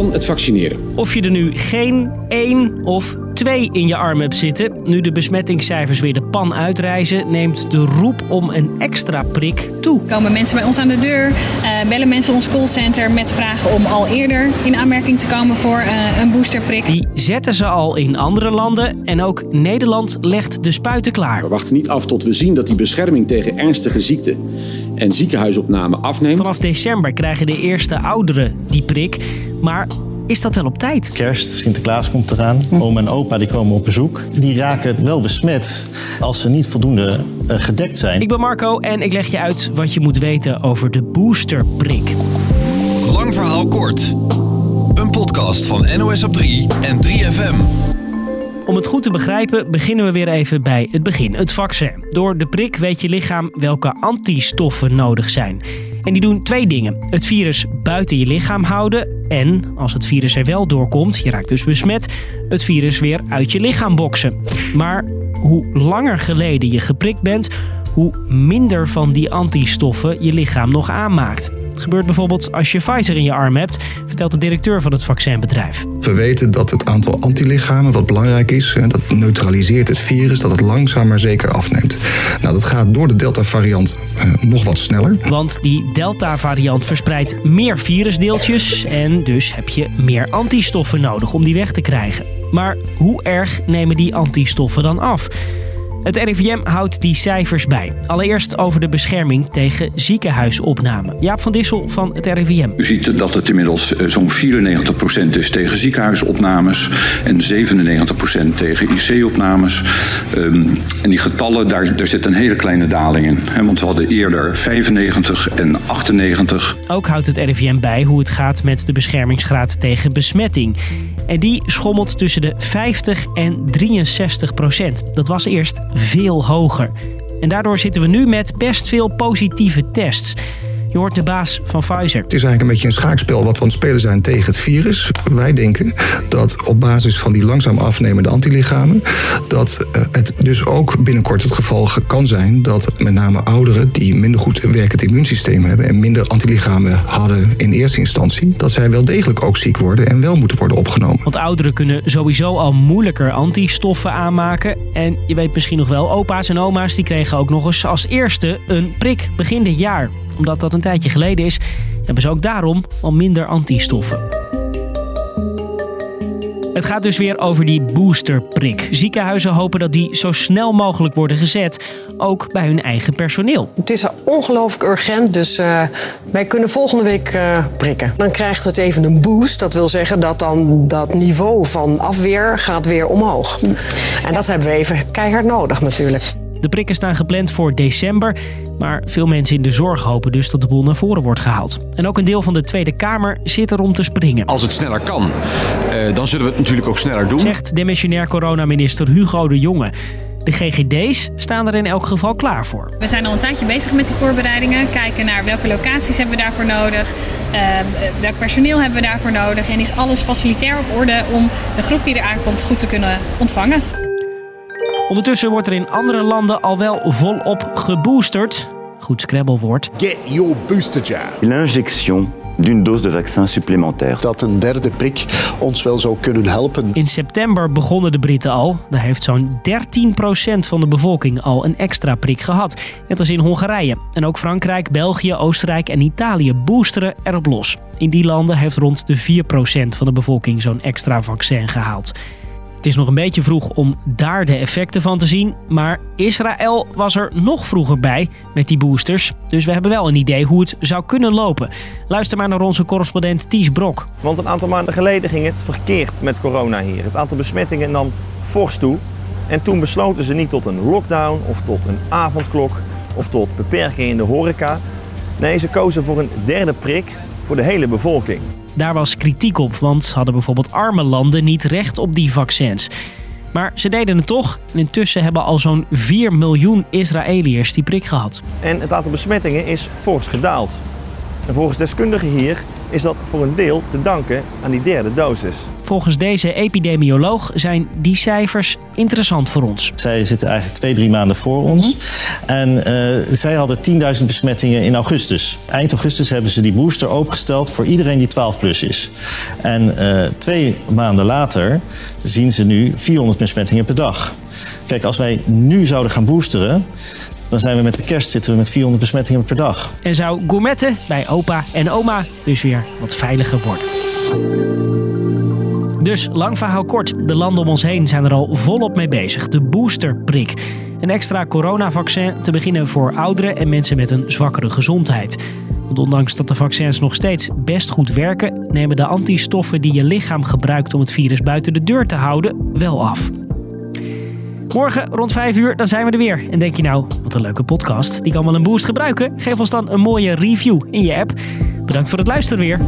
van het vaccineren. Of je er nu geen, één of twee in je arm hebt zitten. Nu de besmettingscijfers weer de pan uitreizen, neemt de roep om een extra prik toe. Komen mensen bij ons aan de deur, uh, bellen mensen ons callcenter met vragen om al eerder in aanmerking te komen voor uh, een boosterprik. Die zetten ze al in andere landen en ook Nederland legt de spuiten klaar. We wachten niet af tot we zien dat die bescherming tegen ernstige ziekten en ziekenhuisopname afneemt. Vanaf december krijgen de eerste ouderen die prik. Maar is dat wel op tijd? Kerst, Sinterklaas komt eraan. Oom en opa die komen op bezoek. Die raken wel besmet als ze niet voldoende uh, gedekt zijn. Ik ben Marco en ik leg je uit wat je moet weten over de boosterprik. Lang verhaal kort. Een podcast van NOS op 3 en 3FM. Om het goed te begrijpen beginnen we weer even bij het begin, het vaccin. Door de prik weet je lichaam welke antistoffen nodig zijn. En die doen twee dingen. Het virus buiten je lichaam houden en, als het virus er wel doorkomt, je raakt dus besmet, het virus weer uit je lichaam boksen. Maar hoe langer geleden je geprikt bent, hoe minder van die antistoffen je lichaam nog aanmaakt. Het gebeurt bijvoorbeeld als je Pfizer in je arm hebt, vertelt de directeur van het vaccinbedrijf. We weten dat het aantal antilichamen, wat belangrijk is, dat neutraliseert het virus, dat het langzaam maar zeker afneemt. Nou, dat gaat door de Delta-variant eh, nog wat sneller. Want die Delta-variant verspreidt meer virusdeeltjes en dus heb je meer antistoffen nodig om die weg te krijgen. Maar hoe erg nemen die antistoffen dan af? Het RIVM houdt die cijfers bij. Allereerst over de bescherming tegen ziekenhuisopname. Jaap van Dissel van het RIVM. U ziet dat het inmiddels eh, zo'n 94% is tegen ziekenhuisopnames en 97% tegen IC-opnames. Ehm, en die getallen, daar, daar zit een hele kleine daling in. Hè, want we hadden eerder 95 en 98. Ook houdt het RIVM bij hoe het gaat met de beschermingsgraad tegen besmetting. En die schommelt tussen de 50 en 63 procent. Dat was eerst veel hoger. En daardoor zitten we nu met best veel positieve tests. Je hoort de baas van Pfizer. Het is eigenlijk een beetje een schaakspel wat we aan het spelen zijn tegen het virus. Wij denken dat op basis van die langzaam afnemende antilichamen... dat eh, het dus ook binnenkort het geval kan zijn... dat met name ouderen die minder goed werkend immuunsysteem hebben... en minder antilichamen hadden in eerste instantie... dat zij wel degelijk ook ziek worden en wel moeten worden opgenomen. Want ouderen kunnen sowieso al moeilijker antistoffen aanmaken. En je weet misschien nog wel, opa's en oma's die kregen ook nog eens als eerste een prik begin dit jaar omdat dat een tijdje geleden is, hebben ze ook daarom al minder antistoffen. Het gaat dus weer over die boosterprik. Ziekenhuizen hopen dat die zo snel mogelijk worden gezet, ook bij hun eigen personeel. Het is ongelooflijk urgent, dus uh, wij kunnen volgende week uh, prikken. Dan krijgt het even een boost. Dat wil zeggen dat dan dat niveau van afweer gaat weer omhoog. En dat hebben we even keihard nodig natuurlijk. De prikken staan gepland voor december, maar veel mensen in de zorg hopen dus dat de boel naar voren wordt gehaald. En ook een deel van de Tweede Kamer zit er om te springen. Als het sneller kan, uh, dan zullen we het natuurlijk ook sneller doen. Zegt demissionair coronaminister Hugo de Jonge. De GGD's staan er in elk geval klaar voor. We zijn al een tijdje bezig met die voorbereidingen. Kijken naar welke locaties hebben we daarvoor nodig. Uh, welk personeel hebben we daarvoor nodig. En is alles facilitair op orde om de groep die er aankomt goed te kunnen ontvangen. Ondertussen wordt er in andere landen al wel volop geboosterd. Goed Scrabblewoord. Get your booster jab. L'injection d'une dose de vaccin supplémentaire. Dat een derde prik ons wel zou kunnen helpen. In september begonnen de Britten al. Daar heeft zo'n 13% van de bevolking al een extra prik gehad. Net als in Hongarije. En ook Frankrijk, België, Oostenrijk en Italië boosteren erop los. In die landen heeft rond de 4% van de bevolking zo'n extra vaccin gehaald. Het is nog een beetje vroeg om daar de effecten van te zien. Maar Israël was er nog vroeger bij met die boosters. Dus we hebben wel een idee hoe het zou kunnen lopen. Luister maar naar onze correspondent Ties Brok. Want een aantal maanden geleden ging het verkeerd met corona hier. Het aantal besmettingen nam fors toe. En toen besloten ze niet tot een lockdown of tot een avondklok of tot beperkingen in de horeca. Nee, ze kozen voor een derde prik voor de hele bevolking. Daar was kritiek op, want hadden bijvoorbeeld arme landen niet recht op die vaccins. Maar ze deden het toch en intussen hebben al zo'n 4 miljoen Israëliërs die prik gehad. En het aantal besmettingen is fors gedaald. En volgens deskundigen hier is dat voor een deel te danken aan die derde dosis. Volgens deze epidemioloog zijn die cijfers interessant voor ons. Zij zitten eigenlijk twee, drie maanden voor ons. En eh, zij hadden 10.000 besmettingen in augustus. Eind augustus hebben ze die booster opengesteld voor iedereen die 12 plus is. En eh, twee maanden later zien ze nu 400 besmettingen per dag. Kijk, als wij nu zouden gaan boosteren, dan zijn we met de kerst zitten we met 400 besmettingen per dag. En zou gourmetten bij opa en oma dus weer wat veiliger worden. Dus lang verhaal kort, de landen om ons heen zijn er al volop mee bezig. De boosterprik. Een extra coronavaccin te beginnen voor ouderen en mensen met een zwakkere gezondheid. Want ondanks dat de vaccins nog steeds best goed werken, nemen de antistoffen die je lichaam gebruikt om het virus buiten de deur te houden wel af. Morgen rond 5 uur, dan zijn we er weer. En denk je nou, wat een leuke podcast. Die kan wel een boost gebruiken. Geef ons dan een mooie review in je app. Bedankt voor het luisteren weer.